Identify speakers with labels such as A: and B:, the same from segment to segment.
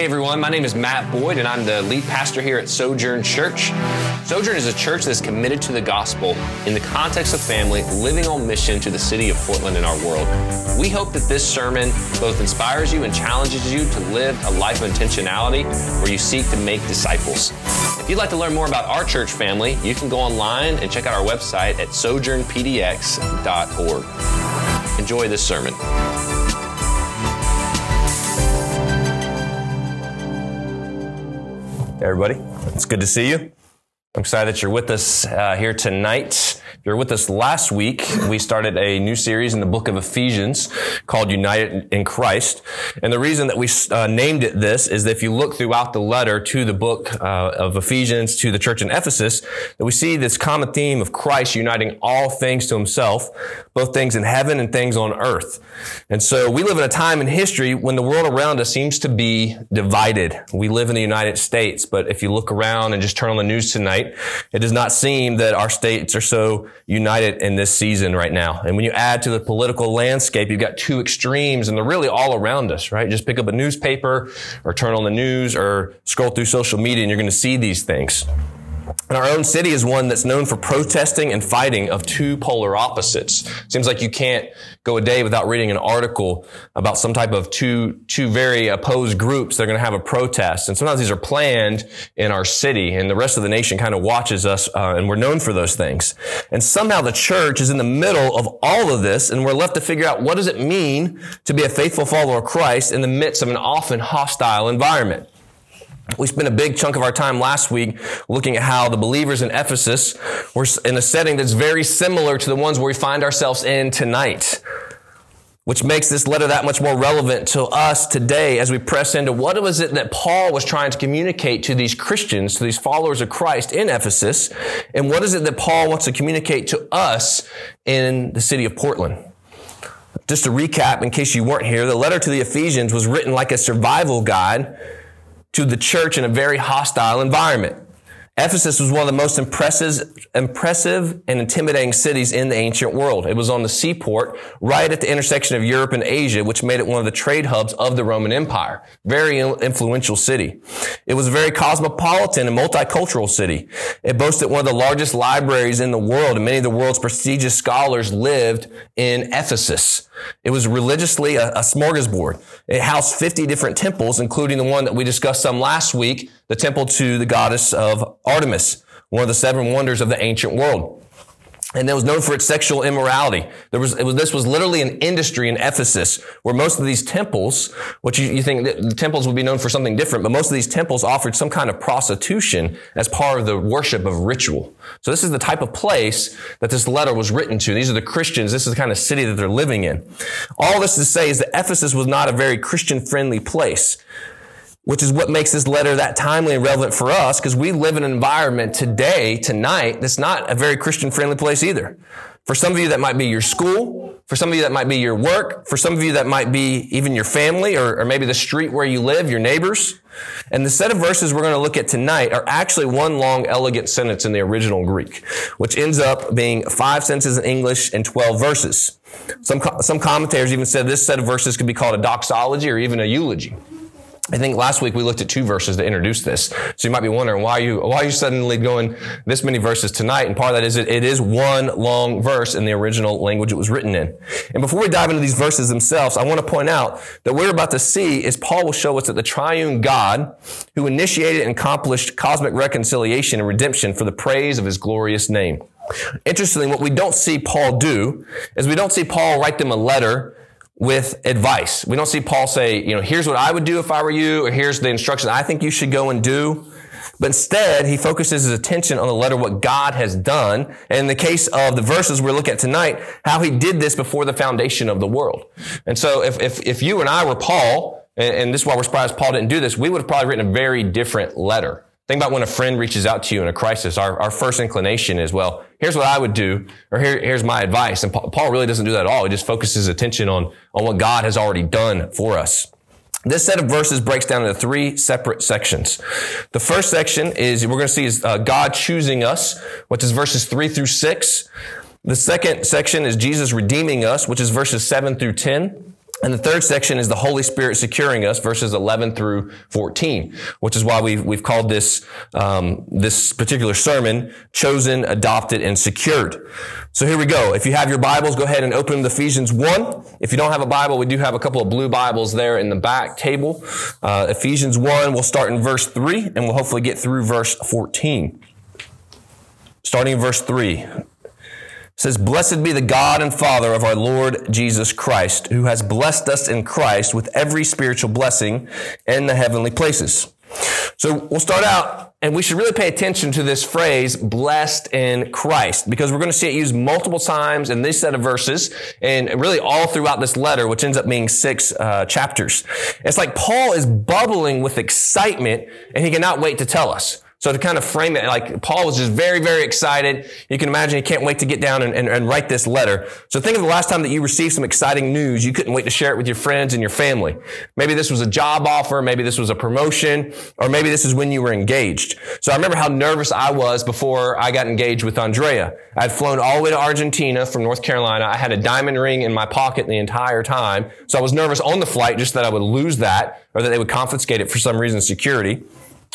A: Hey everyone, my name is Matt Boyd and I'm the lead pastor here at Sojourn Church. Sojourn is a church that's committed to the gospel in the context of family, living on mission to the city of Portland and our world. We hope that this sermon both inspires you and challenges you to live a life of intentionality where you seek to make disciples. If you'd like to learn more about our church family, you can go online and check out our website at sojournpdx.org. Enjoy this sermon.
B: Everybody. It's good to see you. I'm excited that you're with us uh, here tonight. If you're with us last week, we started a new series in the book of Ephesians called United in Christ. And the reason that we uh, named it this is that if you look throughout the letter to the book uh, of Ephesians to the church in Ephesus, that we see this common theme of Christ uniting all things to himself, both things in heaven and things on earth. And so we live in a time in history when the world around us seems to be divided. We live in the United States, but if you look around and just turn on the news tonight, it does not seem that our states are so united in this season right now. And when you add to the political landscape, you've got two extremes and they're really all around us, right? Just pick up a newspaper or turn on the news or scroll through social media and you're going to see these things. And our own city is one that's known for protesting and fighting of two polar opposites. Seems like you can't go a day without reading an article about some type of two, two very opposed groups that are going to have a protest. And sometimes these are planned in our city and the rest of the nation kind of watches us uh, and we're known for those things. And somehow the church is in the middle of all of this and we're left to figure out what does it mean to be a faithful follower of Christ in the midst of an often hostile environment. We spent a big chunk of our time last week looking at how the believers in Ephesus were in a setting that's very similar to the ones where we find ourselves in tonight, which makes this letter that much more relevant to us today as we press into what was it that Paul was trying to communicate to these Christians, to these followers of Christ in Ephesus, and what is it that Paul wants to communicate to us in the city of Portland. Just to recap, in case you weren't here, the letter to the Ephesians was written like a survival guide to the church in a very hostile environment. Ephesus was one of the most impressive, impressive and intimidating cities in the ancient world. It was on the seaport, right at the intersection of Europe and Asia, which made it one of the trade hubs of the Roman Empire. Very influential city. It was a very cosmopolitan and multicultural city. It boasted one of the largest libraries in the world, and many of the world's prestigious scholars lived in Ephesus. It was religiously a, a smorgasbord. It housed 50 different temples, including the one that we discussed some last week, the temple to the goddess of Artemis, one of the seven wonders of the ancient world. And it was known for its sexual immorality. There was, was, this was literally an industry in Ephesus where most of these temples, which you, you think the temples would be known for something different, but most of these temples offered some kind of prostitution as part of the worship of ritual. So this is the type of place that this letter was written to. These are the Christians. This is the kind of city that they're living in. All this to say is that Ephesus was not a very Christian friendly place which is what makes this letter that timely and relevant for us because we live in an environment today, tonight, that's not a very Christian friendly place either. For some of you, that might be your school. For some of you, that might be your work. For some of you, that might be even your family or, or maybe the street where you live, your neighbors. And the set of verses we're going to look at tonight are actually one long, elegant sentence in the original Greek, which ends up being five sentences in English and 12 verses. Some, some commentators even said this set of verses could be called a doxology or even a eulogy. I think last week we looked at two verses that introduced this. So you might be wondering why you why are you suddenly going this many verses tonight? And part of that is it, it is one long verse in the original language it was written in. And before we dive into these verses themselves, I want to point out that we're about to see is Paul will show us that the triune God who initiated and accomplished cosmic reconciliation and redemption for the praise of his glorious name. Interestingly, what we don't see Paul do is we don't see Paul write them a letter with advice. We don't see Paul say, you know, here's what I would do if I were you, or here's the instruction I think you should go and do. But instead, he focuses his attention on the letter, what God has done. And in the case of the verses we're looking at tonight, how he did this before the foundation of the world. And so if, if, if you and I were Paul, and, and this is why we're surprised Paul didn't do this, we would have probably written a very different letter. Think about when a friend reaches out to you in a crisis. Our, our first inclination is, well, here's what I would do, or here, here's my advice. And Paul really doesn't do that at all. He just focuses attention on, on what God has already done for us. This set of verses breaks down into three separate sections. The first section is, we're going to see is uh, God choosing us, which is verses three through six. The second section is Jesus redeeming us, which is verses seven through 10. And the third section is the Holy Spirit securing us, verses 11 through 14, which is why we've, we've called this, um, this particular sermon, Chosen, Adopted, and Secured. So here we go. If you have your Bibles, go ahead and open to Ephesians 1. If you don't have a Bible, we do have a couple of blue Bibles there in the back table. Uh, Ephesians 1, we'll start in verse 3, and we'll hopefully get through verse 14. Starting in verse 3 says, Blessed be the God and Father of our Lord Jesus Christ, who has blessed us in Christ with every spiritual blessing in the heavenly places. So we'll start out, and we should really pay attention to this phrase, blessed in Christ, because we're going to see it used multiple times in this set of verses, and really all throughout this letter, which ends up being six uh, chapters. It's like Paul is bubbling with excitement, and he cannot wait to tell us. So to kind of frame it, like Paul was just very, very excited. You can imagine he can't wait to get down and, and, and, write this letter. So think of the last time that you received some exciting news. You couldn't wait to share it with your friends and your family. Maybe this was a job offer. Maybe this was a promotion, or maybe this is when you were engaged. So I remember how nervous I was before I got engaged with Andrea. I'd flown all the way to Argentina from North Carolina. I had a diamond ring in my pocket the entire time. So I was nervous on the flight just that I would lose that or that they would confiscate it for some reason, security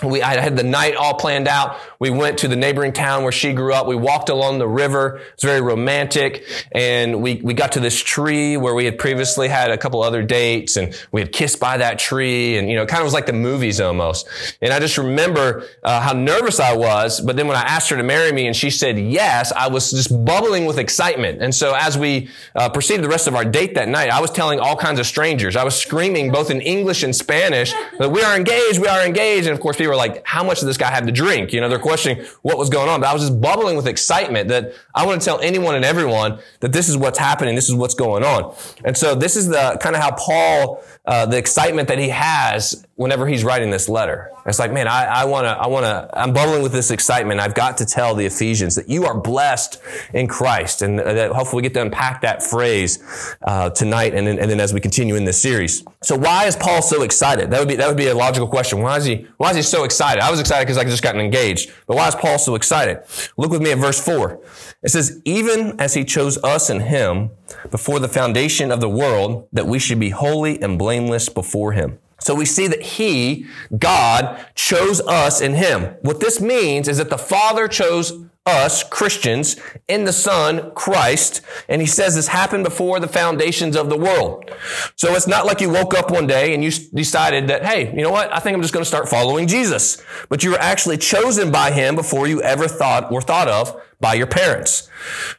B: we, I had the night all planned out. We went to the neighboring town where she grew up. We walked along the river. It's very romantic. And we, we got to this tree where we had previously had a couple other dates and we had kissed by that tree. And, you know, it kind of was like the movies almost. And I just remember uh, how nervous I was. But then when I asked her to marry me and she said yes, I was just bubbling with excitement. And so as we uh, proceeded the rest of our date that night, I was telling all kinds of strangers. I was screaming both in English and Spanish that we are engaged, we are engaged. And of course, people were like, how much did this guy have to drink? You know, they're questioning what was going on. But I was just bubbling with excitement that I want to tell anyone and everyone that this is what's happening. This is what's going on. And so this is the kind of how Paul, uh, the excitement that he has whenever he's writing this letter. It's like, man, I, I want to, I want to, I'm bubbling with this excitement. I've got to tell the Ephesians that you are blessed in Christ. And that hopefully we get to unpack that phrase uh, tonight and then, and then as we continue in this series. So why is Paul so excited? That would be, that would be a logical question. Why is he, why is he so excited? I was excited because I just gotten engaged. But why is Paul so excited? Look with me at verse four. It says, even as he chose us in him before the foundation of the world, that we should be holy and blameless before him. So we see that He, God, chose us in Him. What this means is that the Father chose us, Christians, in the Son, Christ, and he says this happened before the foundations of the world. So it's not like you woke up one day and you decided that, hey, you know what? I think I'm just going to start following Jesus. But you were actually chosen by him before you ever thought or thought of by your parents.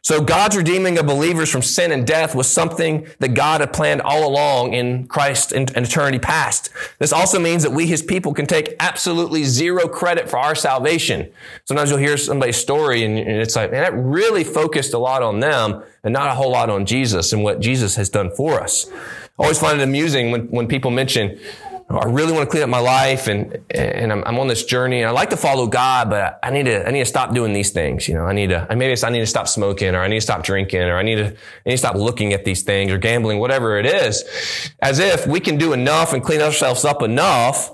B: So God's redeeming of believers from sin and death was something that God had planned all along in Christ in eternity past. This also means that we, his people, can take absolutely zero credit for our salvation. Sometimes you'll hear somebody's story and, and it's like, man, that really focused a lot on them and not a whole lot on Jesus and what Jesus has done for us. I always find it amusing when, when people mention, I really want to clean up my life and, and I'm, I'm, on this journey. And I like to follow God, but I need to, I need to stop doing these things. You know, I need to, maybe I need to stop smoking or I need to stop drinking or I need to, I need to stop looking at these things or gambling, whatever it is. As if we can do enough and clean ourselves up enough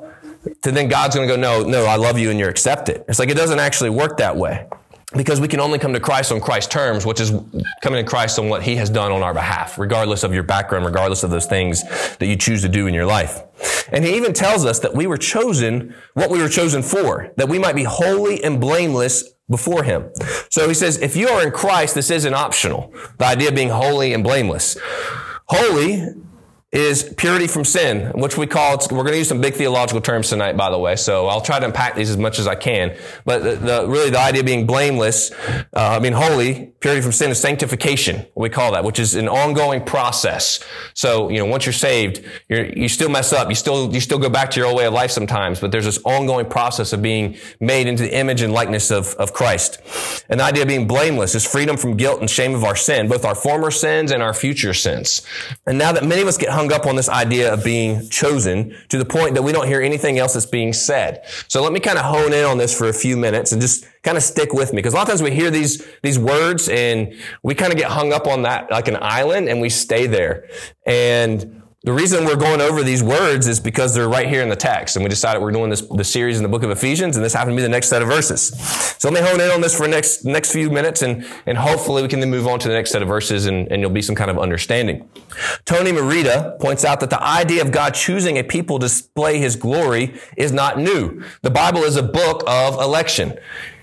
B: to then God's going to go, no, no, I love you and you're accepted. It's like it doesn't actually work that way because we can only come to Christ on Christ's terms, which is coming to Christ on what he has done on our behalf, regardless of your background, regardless of those things that you choose to do in your life. And he even tells us that we were chosen what we were chosen for, that we might be holy and blameless before him. So he says, if you are in Christ, this isn't optional. The idea of being holy and blameless. Holy is purity from sin, which we call, we're going to use some big theological terms tonight, by the way, so I'll try to unpack these as much as I can. But the, the really the idea of being blameless, uh, I mean holy, purity from sin is sanctification, we call that, which is an ongoing process. So, you know, once you're saved, you're, you still mess up, you still, you still go back to your old way of life sometimes, but there's this ongoing process of being made into the image and likeness of, of Christ. And the idea of being blameless is freedom from guilt and shame of our sin, both our former sins and our future sins. And now that many of us get hung hung up on this idea of being chosen to the point that we don't hear anything else that's being said. So let me kind of hone in on this for a few minutes and just kind of stick with me. Because a lot of times we hear these, these words and we kind of get hung up on that like an island and we stay there. And The reason we're going over these words is because they're right here in the text. And we decided we're doing this, the series in the book of Ephesians, and this happened to be the next set of verses. So let me hone in on this for next, next few minutes, and, and hopefully we can then move on to the next set of verses, and, and you'll be some kind of understanding. Tony Merida points out that the idea of God choosing a people to display his glory is not new. The Bible is a book of election.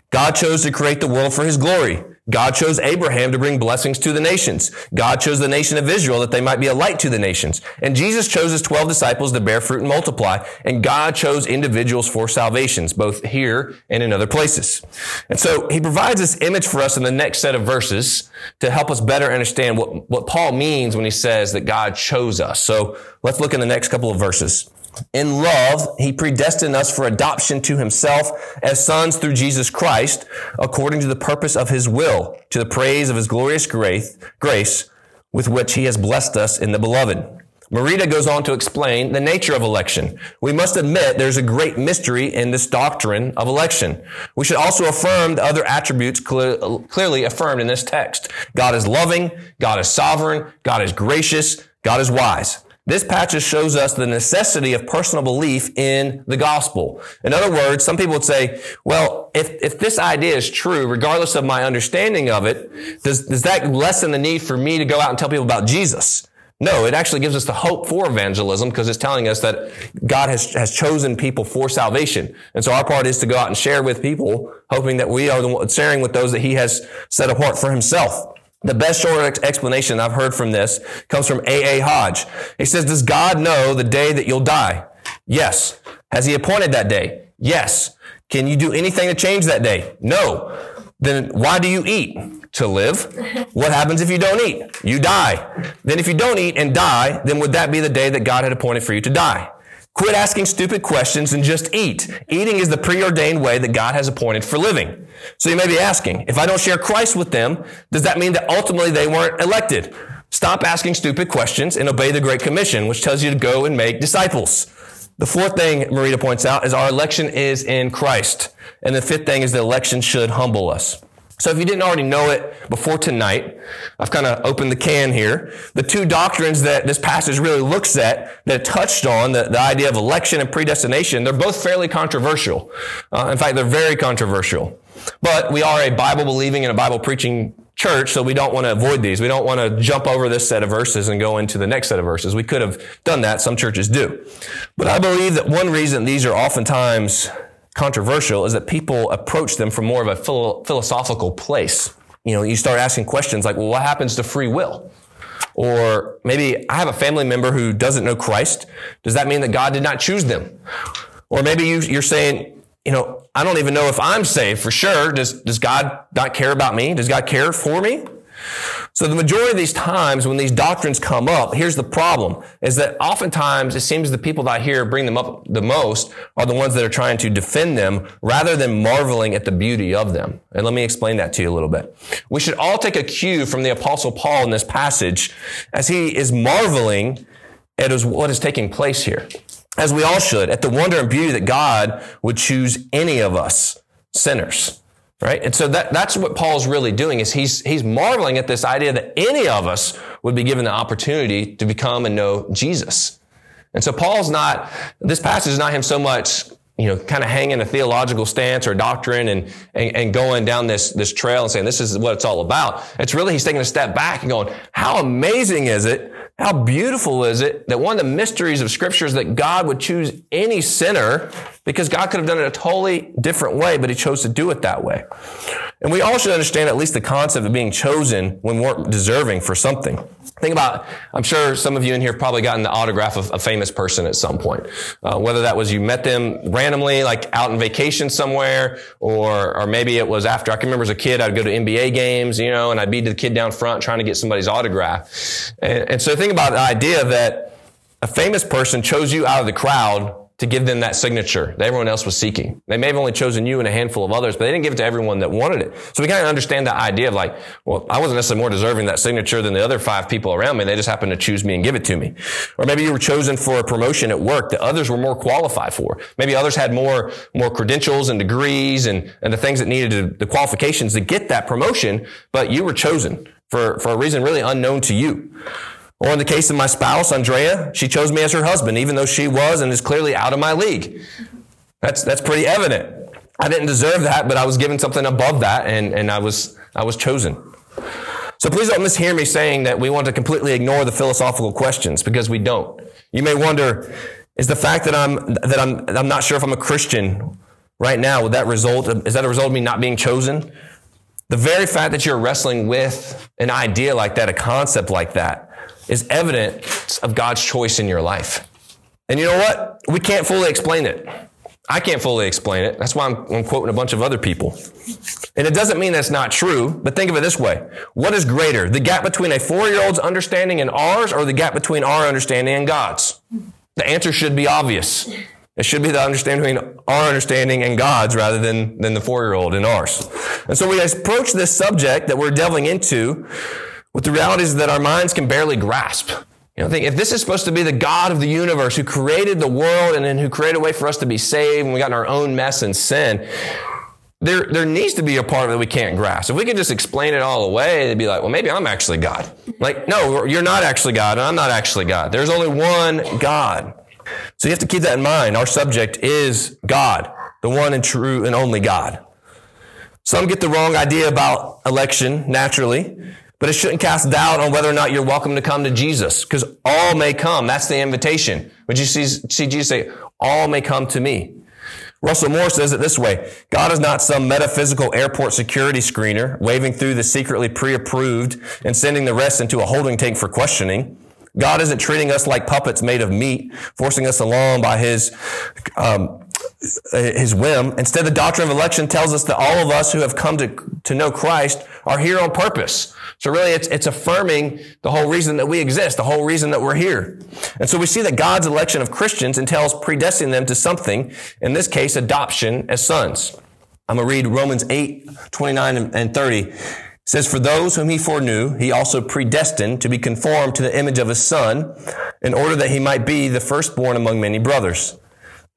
B: God chose to create the world for his glory. God chose Abraham to bring blessings to the nations. God chose the nation of Israel that they might be a light to the nations. And Jesus chose his 12 disciples to bear fruit and multiply. And God chose individuals for salvations, both here and in other places. And so he provides this image for us in the next set of verses to help us better understand what, what Paul means when he says that God chose us. So let's look in the next couple of verses. In love, he predestined us for adoption to himself as sons through Jesus Christ, according to the purpose of his will, to the praise of his glorious grace, with which he has blessed us in the beloved. Merida goes on to explain the nature of election. We must admit there's a great mystery in this doctrine of election. We should also affirm the other attributes clear, clearly affirmed in this text. God is loving, God is sovereign, God is gracious, God is wise. This passage shows us the necessity of personal belief in the gospel. In other words, some people would say, well, if, if this idea is true, regardless of my understanding of it, does, does that lessen the need for me to go out and tell people about Jesus? No, it actually gives us the hope for evangelism because it's telling us that God has, has chosen people for salvation. And so our part is to go out and share with people, hoping that we are the sharing with those that he has set apart for himself. The best short explanation I've heard from this comes from A.A. Hodge. He says, Does God know the day that you'll die? Yes. Has he appointed that day? Yes. Can you do anything to change that day? No. Then why do you eat? To live. What happens if you don't eat? You die. Then if you don't eat and die, then would that be the day that God had appointed for you to die? Quit asking stupid questions and just eat. Eating is the preordained way that God has appointed for living. So you may be asking, if I don't share Christ with them, does that mean that ultimately they weren't elected? Stop asking stupid questions and obey the Great Commission, which tells you to go and make disciples. The fourth thing Merida points out is our election is in Christ. And the fifth thing is the election should humble us. So if you didn't already know it before tonight, I've kind of opened the can here. The two doctrines that this passage really looks at that touched on, the, the idea of election and predestination, they're both fairly controversial. Uh, in fact, they're very controversial. But we are a Bible believing and a Bible preaching church, so we don't want to avoid these. We don't want to jump over this set of verses and go into the next set of verses. We could have done that. Some churches do. But I believe that one reason these are oftentimes controversial is that people approach them from more of a philosophical place. You know, you start asking questions like, well, what happens to free will? Or maybe I have a family member who doesn't know Christ. Does that mean that God did not choose them? Or maybe you, are saying, you know, I don't even know if I'm saved for sure. Does, does God not care about me? Does God care for me? So the majority of these times when these doctrines come up, here's the problem, is that oftentimes it seems the people that I hear bring them up the most are the ones that are trying to defend them rather than marveling at the beauty of them. And let me explain that to you a little bit. We should all take a cue from the apostle Paul in this passage as he is marveling at what is taking place here. As we all should, at the wonder and beauty that God would choose any of us, sinners. Right? And so that, that's what Paul's really doing is he's, he's marveling at this idea that any of us would be given the opportunity to become and know Jesus. And so Paul's not, this passage is not him so much, you know, kind of hanging a theological stance or doctrine and, and, and going down this, this trail and saying this is what it's all about. It's really, he's taking a step back and going, how amazing is it how beautiful is it that one of the mysteries of scripture is that God would choose any sinner because God could have done it a totally different way, but he chose to do it that way. And we all should understand at least the concept of being chosen when we're deserving for something. Think about, I'm sure some of you in here have probably gotten the autograph of a famous person at some point. Uh, whether that was you met them randomly, like out on vacation somewhere, or, or maybe it was after, I can remember as a kid, I'd go to NBA games, you know, and I'd be the kid down front trying to get somebody's autograph. And, and so think about the idea that a famous person chose you out of the crowd to give them that signature that everyone else was seeking. They may have only chosen you and a handful of others, but they didn't give it to everyone that wanted it. So we kind of understand that idea of like, well, I wasn't necessarily more deserving that signature than the other five people around me. They just happened to choose me and give it to me. Or maybe you were chosen for a promotion at work that others were more qualified for. Maybe others had more, more credentials and degrees and, and the things that needed to, the qualifications to get that promotion, but you were chosen for, for a reason really unknown to you. Or in the case of my spouse, Andrea, she chose me as her husband, even though she was and is clearly out of my league. That's, that's pretty evident. I didn't deserve that, but I was given something above that and, and I was, I was chosen. So please don't mishear me saying that we want to completely ignore the philosophical questions because we don't. You may wonder, is the fact that I'm, that I'm, I'm not sure if I'm a Christian right now, would that result, is that a result of me not being chosen? The very fact that you're wrestling with an idea like that, a concept like that, is evidence of God's choice in your life. And you know what? We can't fully explain it. I can't fully explain it. That's why I'm, I'm, quoting a bunch of other people. And it doesn't mean that's not true, but think of it this way. What is greater, the gap between a four year old's understanding and ours, or the gap between our understanding and God's? The answer should be obvious. It should be the understanding between our understanding and God's rather than, than the four year old and ours. And so we approach this subject that we're delving into with the realities that our minds can barely grasp. You know, think if this is supposed to be the God of the universe who created the world and then who created a way for us to be saved and we got in our own mess and sin, there, there needs to be a part of it that we can't grasp. If we could just explain it all away, they'd be like, well, maybe I'm actually God. Like, no, you're not actually God and I'm not actually God. There's only one God. So you have to keep that in mind. Our subject is God, the one and true and only God. Some get the wrong idea about election naturally, but it shouldn't cast doubt on whether or not you're welcome to come to Jesus because all may come. That's the invitation. Would you see, see Jesus say, all may come to me? Russell Moore says it this way God is not some metaphysical airport security screener waving through the secretly pre approved and sending the rest into a holding tank for questioning. God isn't treating us like puppets made of meat, forcing us along by his, um, his whim. Instead, the doctrine of election tells us that all of us who have come to, to know Christ are here on purpose. So really, it's, it's affirming the whole reason that we exist, the whole reason that we're here. And so we see that God's election of Christians entails predestining them to something, in this case, adoption as sons. I'm going to read Romans 8, 29 and 30 says, For those whom he foreknew, he also predestined to be conformed to the image of his son, in order that he might be the firstborn among many brothers.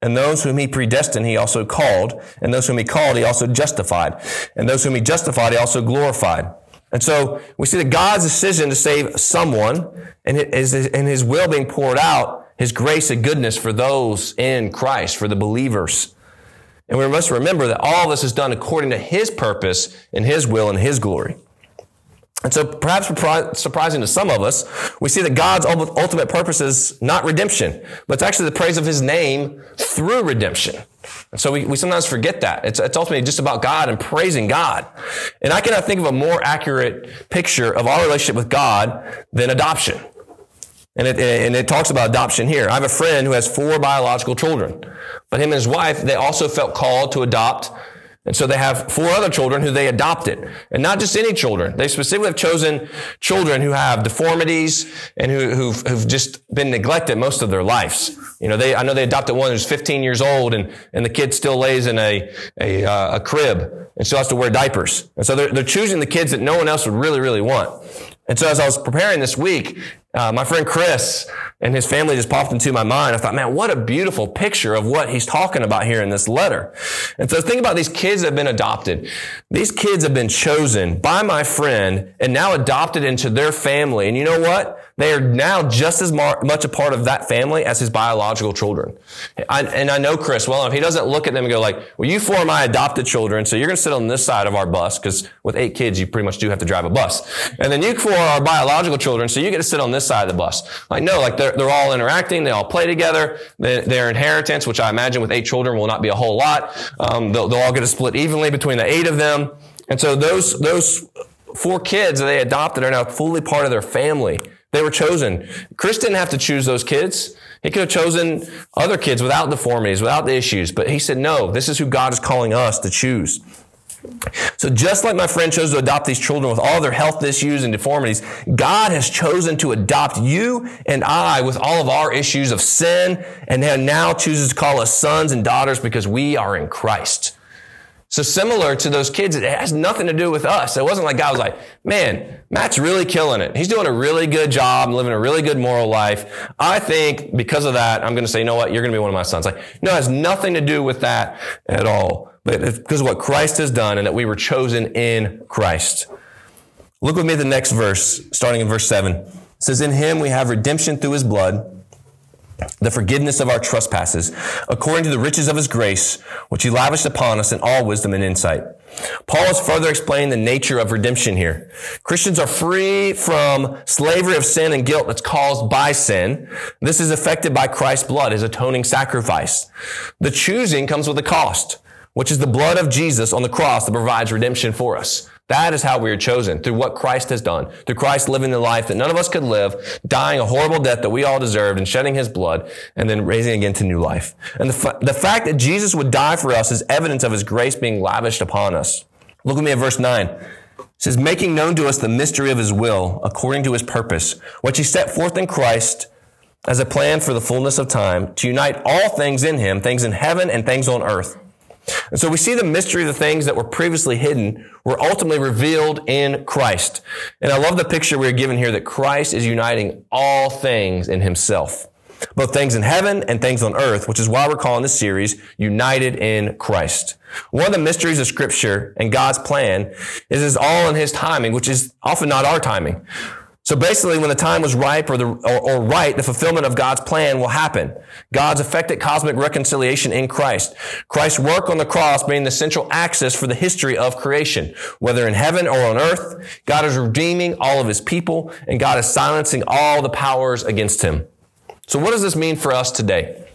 B: And those whom he predestined, he also called. And those whom he called, he also justified. And those whom he justified, he also glorified. And so we see that God's decision to save someone and his, will being poured out, his grace and goodness for those in Christ, for the believers. And we must remember that all this is done according to His purpose and His will and His glory. And so perhaps surprising to some of us, we see that God's ultimate purpose is not redemption, but it's actually the praise of his name through redemption. And so we, we sometimes forget that. It's, it's ultimately just about God and praising God. And I cannot think of a more accurate picture of our relationship with God than adoption. And it, and it talks about adoption here. I have a friend who has four biological children, but him and his wife, they also felt called to adopt and so they have four other children who they adopted. And not just any children. They specifically have chosen children who have deformities and who, who've, who've just been neglected most of their lives. You know, they, I know they adopted one who's 15 years old and, and the kid still lays in a, a, uh, a crib and still has to wear diapers. And so they're, they're choosing the kids that no one else would really, really want. And so as I was preparing this week, uh, my friend Chris and his family just popped into my mind. I thought, man, what a beautiful picture of what he's talking about here in this letter. And so think about these kids that have been adopted. These kids have been chosen by my friend and now adopted into their family. And you know what? They are now just as much a part of that family as his biological children. I, and I know Chris well enough. He doesn't look at them and go like, well, you four are my adopted children, so you're going to sit on this side of our bus because with eight kids, you pretty much do have to drive a bus. And then you four are biological children, so you get to sit on this side of the bus. Like, no, like they're, they're all interacting. They all play together. They, their inheritance, which I imagine with eight children will not be a whole lot. Um, they'll, they'll all get a split evenly between the eight of them. And so those, those four kids that they adopted are now fully part of their family. They were chosen. Chris didn't have to choose those kids. He could have chosen other kids without deformities, without the issues. But he said, no, this is who God is calling us to choose. So just like my friend chose to adopt these children with all their health issues and deformities, God has chosen to adopt you and I with all of our issues of sin and now chooses to call us sons and daughters because we are in Christ. So similar to those kids, it has nothing to do with us. It wasn't like God was like, man, Matt's really killing it. He's doing a really good job, living a really good moral life. I think because of that, I'm going to say, you know what? You're going to be one of my sons. Like, no, it has nothing to do with that at all. But because of what Christ has done and that we were chosen in Christ. Look with me at the next verse, starting in verse seven. It says, In him we have redemption through his blood the forgiveness of our trespasses, according to the riches of his grace, which he lavished upon us in all wisdom and insight. Paul is further explaining the nature of redemption here. Christians are free from slavery of sin and guilt that's caused by sin. This is affected by Christ's blood, his atoning sacrifice. The choosing comes with a cost, which is the blood of Jesus on the cross that provides redemption for us. That is how we are chosen through what Christ has done, through Christ living the life that none of us could live, dying a horrible death that we all deserved and shedding his blood and then raising again to new life. And the, fa- the fact that Jesus would die for us is evidence of his grace being lavished upon us. Look with me at verse 9. It says, making known to us the mystery of his will according to his purpose, which he set forth in Christ as a plan for the fullness of time to unite all things in him, things in heaven and things on earth. And so we see the mystery of the things that were previously hidden were ultimately revealed in Christ. And I love the picture we're given here that Christ is uniting all things in himself. Both things in heaven and things on earth, which is why we're calling this series United in Christ. One of the mysteries of scripture and God's plan is is all in his timing, which is often not our timing. So basically, when the time was ripe or, the, or, or, right, the fulfillment of God's plan will happen. God's effected cosmic reconciliation in Christ. Christ's work on the cross being the central axis for the history of creation. Whether in heaven or on earth, God is redeeming all of his people and God is silencing all the powers against him. So what does this mean for us today?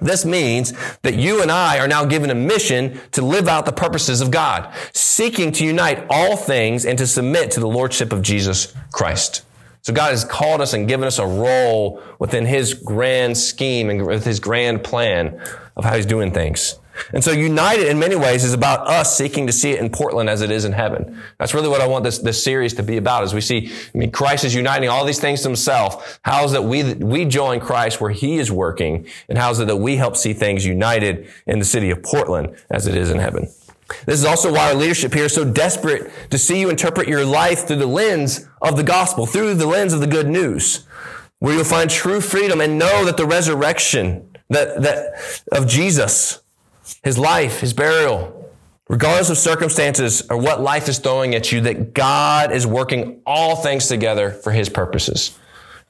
B: This means that you and I are now given a mission to live out the purposes of God, seeking to unite all things and to submit to the Lordship of Jesus Christ. So God has called us and given us a role within His grand scheme and with His grand plan of how He's doing things. And so united in many ways is about us seeking to see it in Portland as it is in heaven. That's really what I want this, this series to be about as we see, I mean, Christ is uniting all these things to himself. How is it that we, we join Christ where he is working? And how is it that we help see things united in the city of Portland as it is in heaven? This is also why our leadership here is so desperate to see you interpret your life through the lens of the gospel, through the lens of the good news, where you'll find true freedom and know that the resurrection that, that of Jesus his life, his burial, regardless of circumstances or what life is throwing at you, that God is working all things together for his purposes.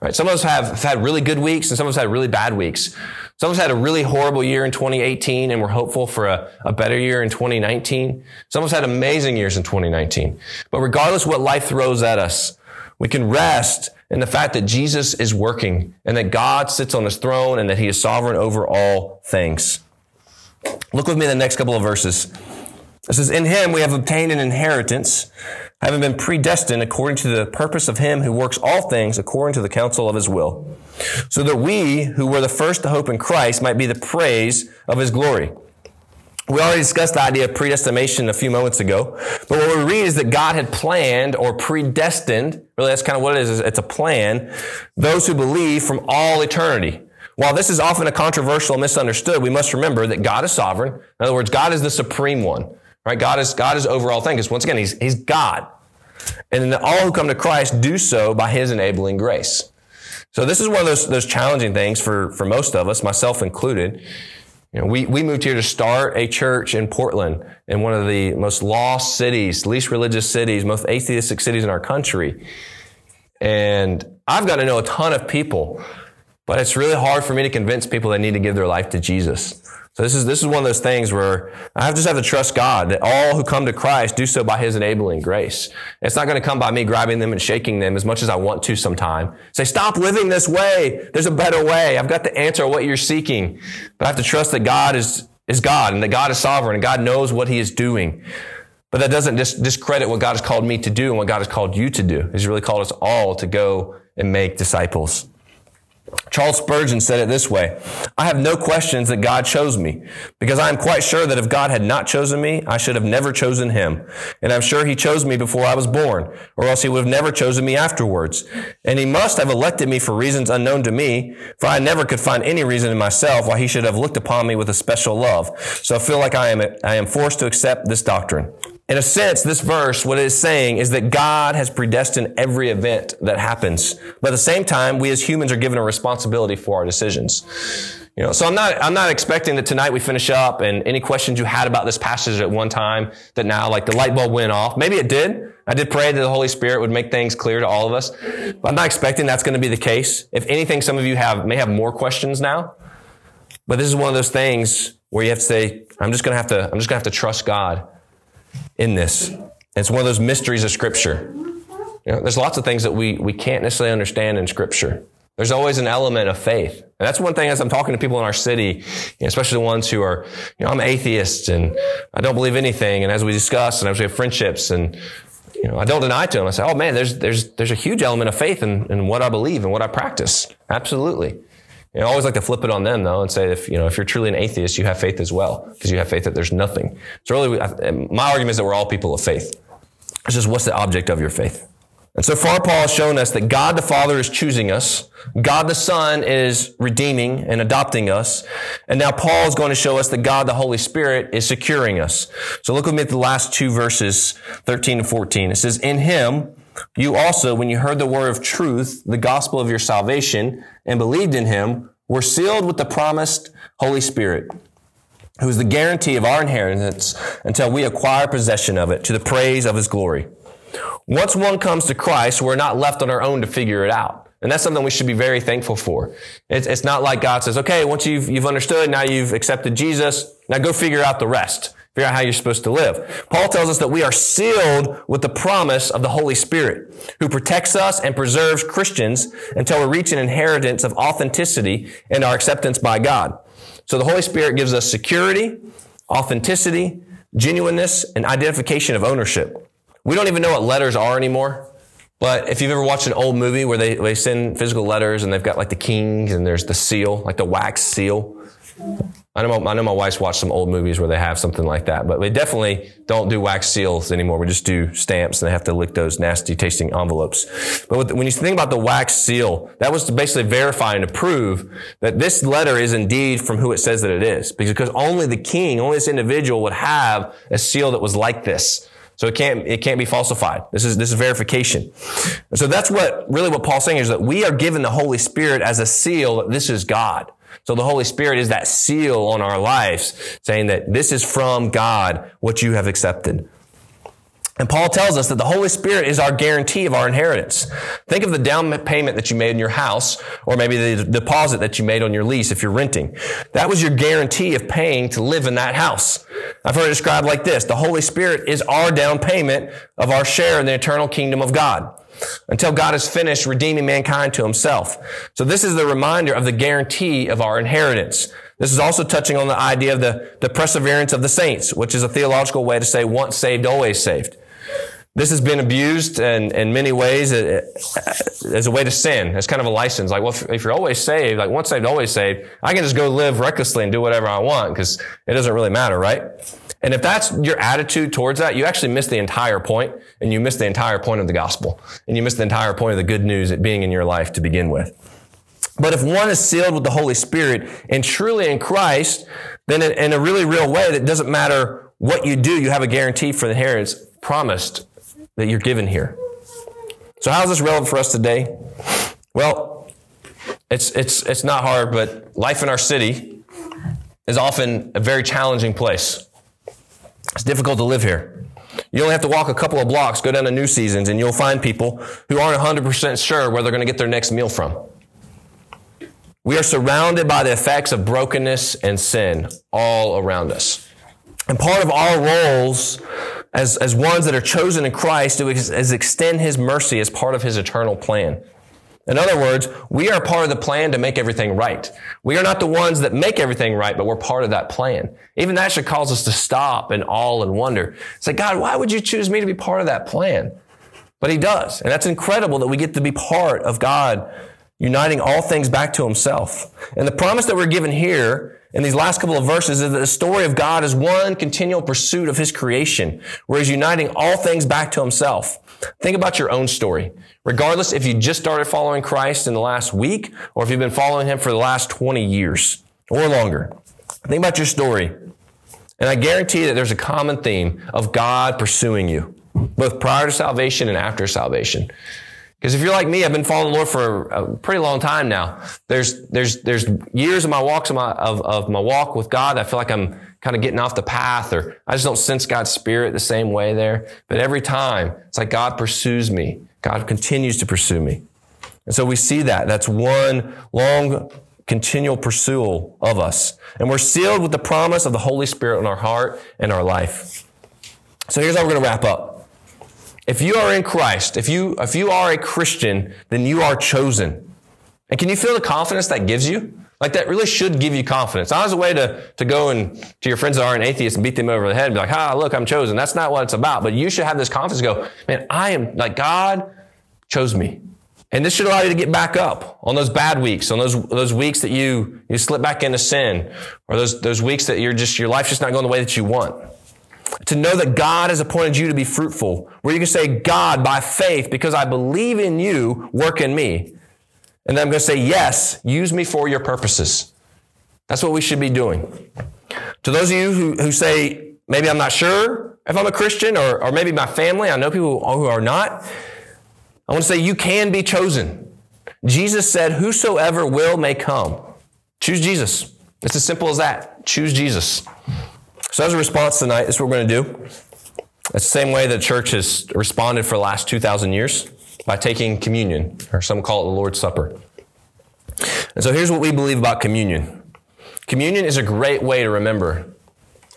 B: Right? Some of us have had really good weeks and some of us had really bad weeks. Some of us had a really horrible year in 2018 and we're hopeful for a, a better year in 2019. Some of us had amazing years in 2019. But regardless what life throws at us, we can rest in the fact that Jesus is working and that God sits on his throne and that he is sovereign over all things. Look with me in the next couple of verses. It says, In him we have obtained an inheritance, having been predestined according to the purpose of him who works all things according to the counsel of his will, so that we, who were the first to hope in Christ, might be the praise of his glory. We already discussed the idea of predestination a few moments ago, but what we read is that God had planned or predestined, really that's kind of what it is, it's a plan, those who believe from all eternity. While this is often a controversial misunderstood, we must remember that God is sovereign. In other words, God is the supreme one, right? God is, God is over all things. Once again, he's, he's God. And all who come to Christ do so by his enabling grace. So this is one of those, those challenging things for, for most of us, myself included. You know, we, we moved here to start a church in Portland, in one of the most lost cities, least religious cities, most atheistic cities in our country. And I've got to know a ton of people but it's really hard for me to convince people they need to give their life to Jesus. So this is, this is one of those things where I just have to trust God that all who come to Christ do so by His enabling grace. It's not going to come by me grabbing them and shaking them as much as I want to sometime. Say, stop living this way. There's a better way. I've got the answer what you're seeking. But I have to trust that God is, is God and that God is sovereign and God knows what He is doing. But that doesn't dis- discredit what God has called me to do and what God has called you to do. He's really called us all to go and make disciples. Charles Spurgeon said it this way I have no questions that God chose me, because I am quite sure that if God had not chosen me, I should have never chosen him. And I'm sure he chose me before I was born, or else he would have never chosen me afterwards. And he must have elected me for reasons unknown to me, for I never could find any reason in myself why he should have looked upon me with a special love. So I feel like I am, I am forced to accept this doctrine in a sense, this verse, what it is saying is that God has predestined every event that happens. But at the same time, we as humans are given a responsibility for our decisions. You know, so I'm not, I'm not expecting that tonight we finish up and any questions you had about this passage at one time that now like the light bulb went off. Maybe it did. I did pray that the Holy Spirit would make things clear to all of us. But I'm not expecting that's going to be the case. If anything, some of you have, may have more questions now. But this is one of those things where you have to say, I'm just going to have to, I'm just going to have to trust God in this. It's one of those mysteries of Scripture. You know, there's lots of things that we, we can't necessarily understand in Scripture. There's always an element of faith. And that's one thing as I'm talking to people in our city, especially the ones who are, you know, I'm atheist and I don't believe anything. And as we discuss and as we have friendships and, you know, I don't deny to them. I say, oh man, there's, there's, there's a huge element of faith in, in what I believe and what I practice. Absolutely. You know, I always like to flip it on them though and say, if, you know, if you're truly an atheist, you have faith as well because you have faith that there's nothing. So really, my argument is that we're all people of faith. It's just what's the object of your faith? And so far, Paul has shown us that God the Father is choosing us. God the Son is redeeming and adopting us. And now Paul is going to show us that God the Holy Spirit is securing us. So look with me at the last two verses, 13 and 14. It says, In him, you also, when you heard the word of truth, the gospel of your salvation, and believed in him, were sealed with the promised Holy Spirit, who is the guarantee of our inheritance until we acquire possession of it to the praise of his glory. Once one comes to Christ, we're not left on our own to figure it out. And that's something we should be very thankful for. It's, it's not like God says, okay, once you've, you've understood, now you've accepted Jesus, now go figure out the rest. Figure out how you're supposed to live. Paul tells us that we are sealed with the promise of the Holy Spirit, who protects us and preserves Christians until we reach an inheritance of authenticity and our acceptance by God. So the Holy Spirit gives us security, authenticity, genuineness, and identification of ownership. We don't even know what letters are anymore. But if you've ever watched an old movie where they, they send physical letters and they've got like the kings and there's the seal, like the wax seal. I know, my, I know my wife's watched some old movies where they have something like that, but we definitely don't do wax seals anymore. We just do stamps and they have to lick those nasty tasting envelopes. But when you think about the wax seal, that was to basically verify and to prove that this letter is indeed from who it says that it is. Because only the king, only this individual would have a seal that was like this. So it can't, it can't be falsified. This is, this is verification. So that's what, really what Paul's saying is that we are given the Holy Spirit as a seal that this is God. So the Holy Spirit is that seal on our lives saying that this is from God, what you have accepted. And Paul tells us that the Holy Spirit is our guarantee of our inheritance. Think of the down payment that you made in your house, or maybe the deposit that you made on your lease if you're renting. That was your guarantee of paying to live in that house. I've heard it described like this. The Holy Spirit is our down payment of our share in the eternal kingdom of God until God has finished redeeming mankind to himself. So this is the reminder of the guarantee of our inheritance. This is also touching on the idea of the, the perseverance of the saints, which is a theological way to say once saved, always saved. This has been abused in, in many ways uh, as a way to sin. as kind of a license. Like, well, if, if, you're always saved, like once saved, always saved, I can just go live recklessly and do whatever I want because it doesn't really matter, right? And if that's your attitude towards that, you actually miss the entire point and you miss the entire point of the gospel and you miss the entire point of the good news it being in your life to begin with. But if one is sealed with the Holy Spirit and truly in Christ, then in a really real way that doesn't matter what you do, you have a guarantee for the inheritance promised that you're given here. So how is this relevant for us today? Well, it's, it's, it's not hard, but life in our city is often a very challenging place. It's difficult to live here. You only have to walk a couple of blocks, go down to New Seasons, and you'll find people who aren't 100% sure where they're going to get their next meal from. We are surrounded by the effects of brokenness and sin all around us. And part of our roles as, as ones that are chosen in Christ is extend His mercy as part of His eternal plan. In other words, we are part of the plan to make everything right. We are not the ones that make everything right, but we're part of that plan. Even that should cause us to stop and awe and wonder. Say, God, why would you choose me to be part of that plan? But He does. And that's incredible that we get to be part of God uniting all things back to Himself. And the promise that we're given here in these last couple of verses is that the story of God is one continual pursuit of his creation, where he's uniting all things back to himself. Think about your own story. Regardless if you just started following Christ in the last week or if you've been following him for the last 20 years or longer. Think about your story. And I guarantee you that there's a common theme of God pursuing you, both prior to salvation and after salvation. Because if you're like me, I've been following the Lord for a pretty long time now. There's, there's, there's years of my walks of my, of, of my walk with God. I feel like I'm kind of getting off the path or I just don't sense God's spirit the same way there. But every time it's like God pursues me. God continues to pursue me. And so we see that. That's one long continual pursuit of us. And we're sealed with the promise of the Holy Spirit in our heart and our life. So here's how we're going to wrap up. If you are in Christ, if you, if you are a Christian, then you are chosen. And can you feel the confidence that gives you? Like that really should give you confidence. Not as a way to, to go and to your friends that aren't atheists and beat them over the head and be like, ah, look, I'm chosen. That's not what it's about. But you should have this confidence go, man, I am like God chose me. And this should allow you to get back up on those bad weeks, on those, those weeks that you, you slip back into sin, or those, those weeks that you're just, your life's just not going the way that you want. To know that God has appointed you to be fruitful, where you can say, God, by faith, because I believe in you, work in me. And then I'm going to say, yes, use me for your purposes. That's what we should be doing. To those of you who, who say, maybe I'm not sure if I'm a Christian, or, or maybe my family, I know people who are not. I want to say you can be chosen. Jesus said, Whosoever will may come. Choose Jesus. It's as simple as that. Choose Jesus. So, as a response tonight, this is what we're going to do. It's the same way the church has responded for the last 2,000 years by taking communion, or some call it the Lord's Supper. And so, here's what we believe about communion communion is a great way to remember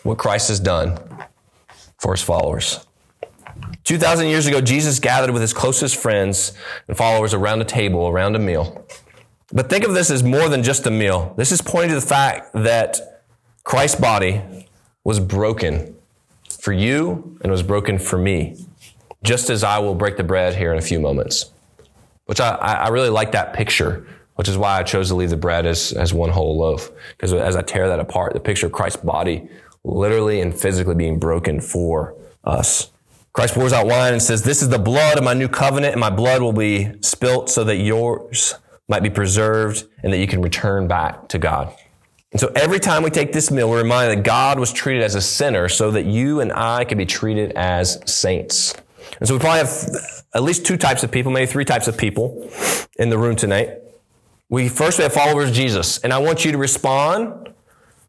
B: what Christ has done for his followers. 2,000 years ago, Jesus gathered with his closest friends and followers around a table, around a meal. But think of this as more than just a meal. This is pointing to the fact that Christ's body was broken for you and was broken for me, just as I will break the bread here in a few moments. Which I, I really like that picture, which is why I chose to leave the bread as, as one whole loaf. Because as I tear that apart, the picture of Christ's body literally and physically being broken for us. Christ pours out wine and says, This is the blood of my new covenant, and my blood will be spilt so that yours might be preserved and that you can return back to God. And so every time we take this meal, we're reminded that God was treated as a sinner so that you and I can be treated as saints. And so we probably have at least two types of people, maybe three types of people in the room tonight. We first we have followers of Jesus, and I want you to respond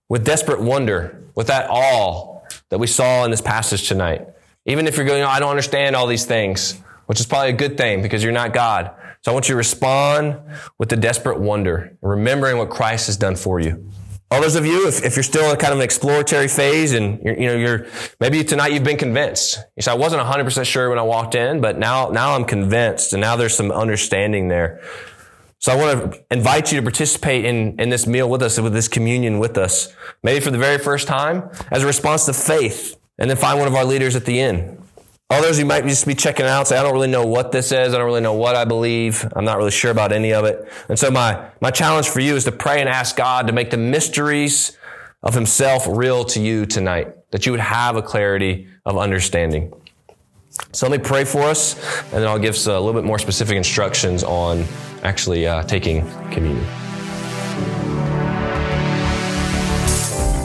B: with desperate wonder, with that awe that we saw in this passage tonight. Even if you're going, I don't understand all these things, which is probably a good thing because you're not God. So I want you to respond with the desperate wonder, remembering what Christ has done for you. Others of you, if, if you're still in kind of an exploratory phase and you know, you're, maybe tonight you've been convinced. You say, I wasn't 100% sure when I walked in, but now, now I'm convinced and now there's some understanding there. So I want to invite you to participate in, in this meal with us, with this communion with us. Maybe for the very first time as a response to faith and then find one of our leaders at the end. Others, you might just be checking out, say, I don't really know what this is. I don't really know what I believe. I'm not really sure about any of it. And so my, my challenge for you is to pray and ask God to make the mysteries of himself real to you tonight, that you would have a clarity of understanding. So let me pray for us, and then I'll give a little bit more specific instructions on actually uh, taking communion.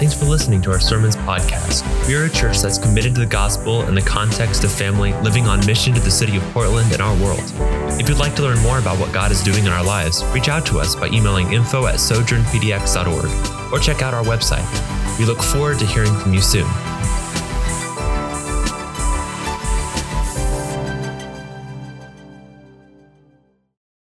C: Thanks for listening to our Sermons podcast. We are a church that's committed to the gospel in the context of family living on mission to the city of Portland and our world. If you'd like to learn more about what God is doing in our lives, reach out to us by emailing info at sojournpdx.org or check out our website. We look forward to hearing from you soon.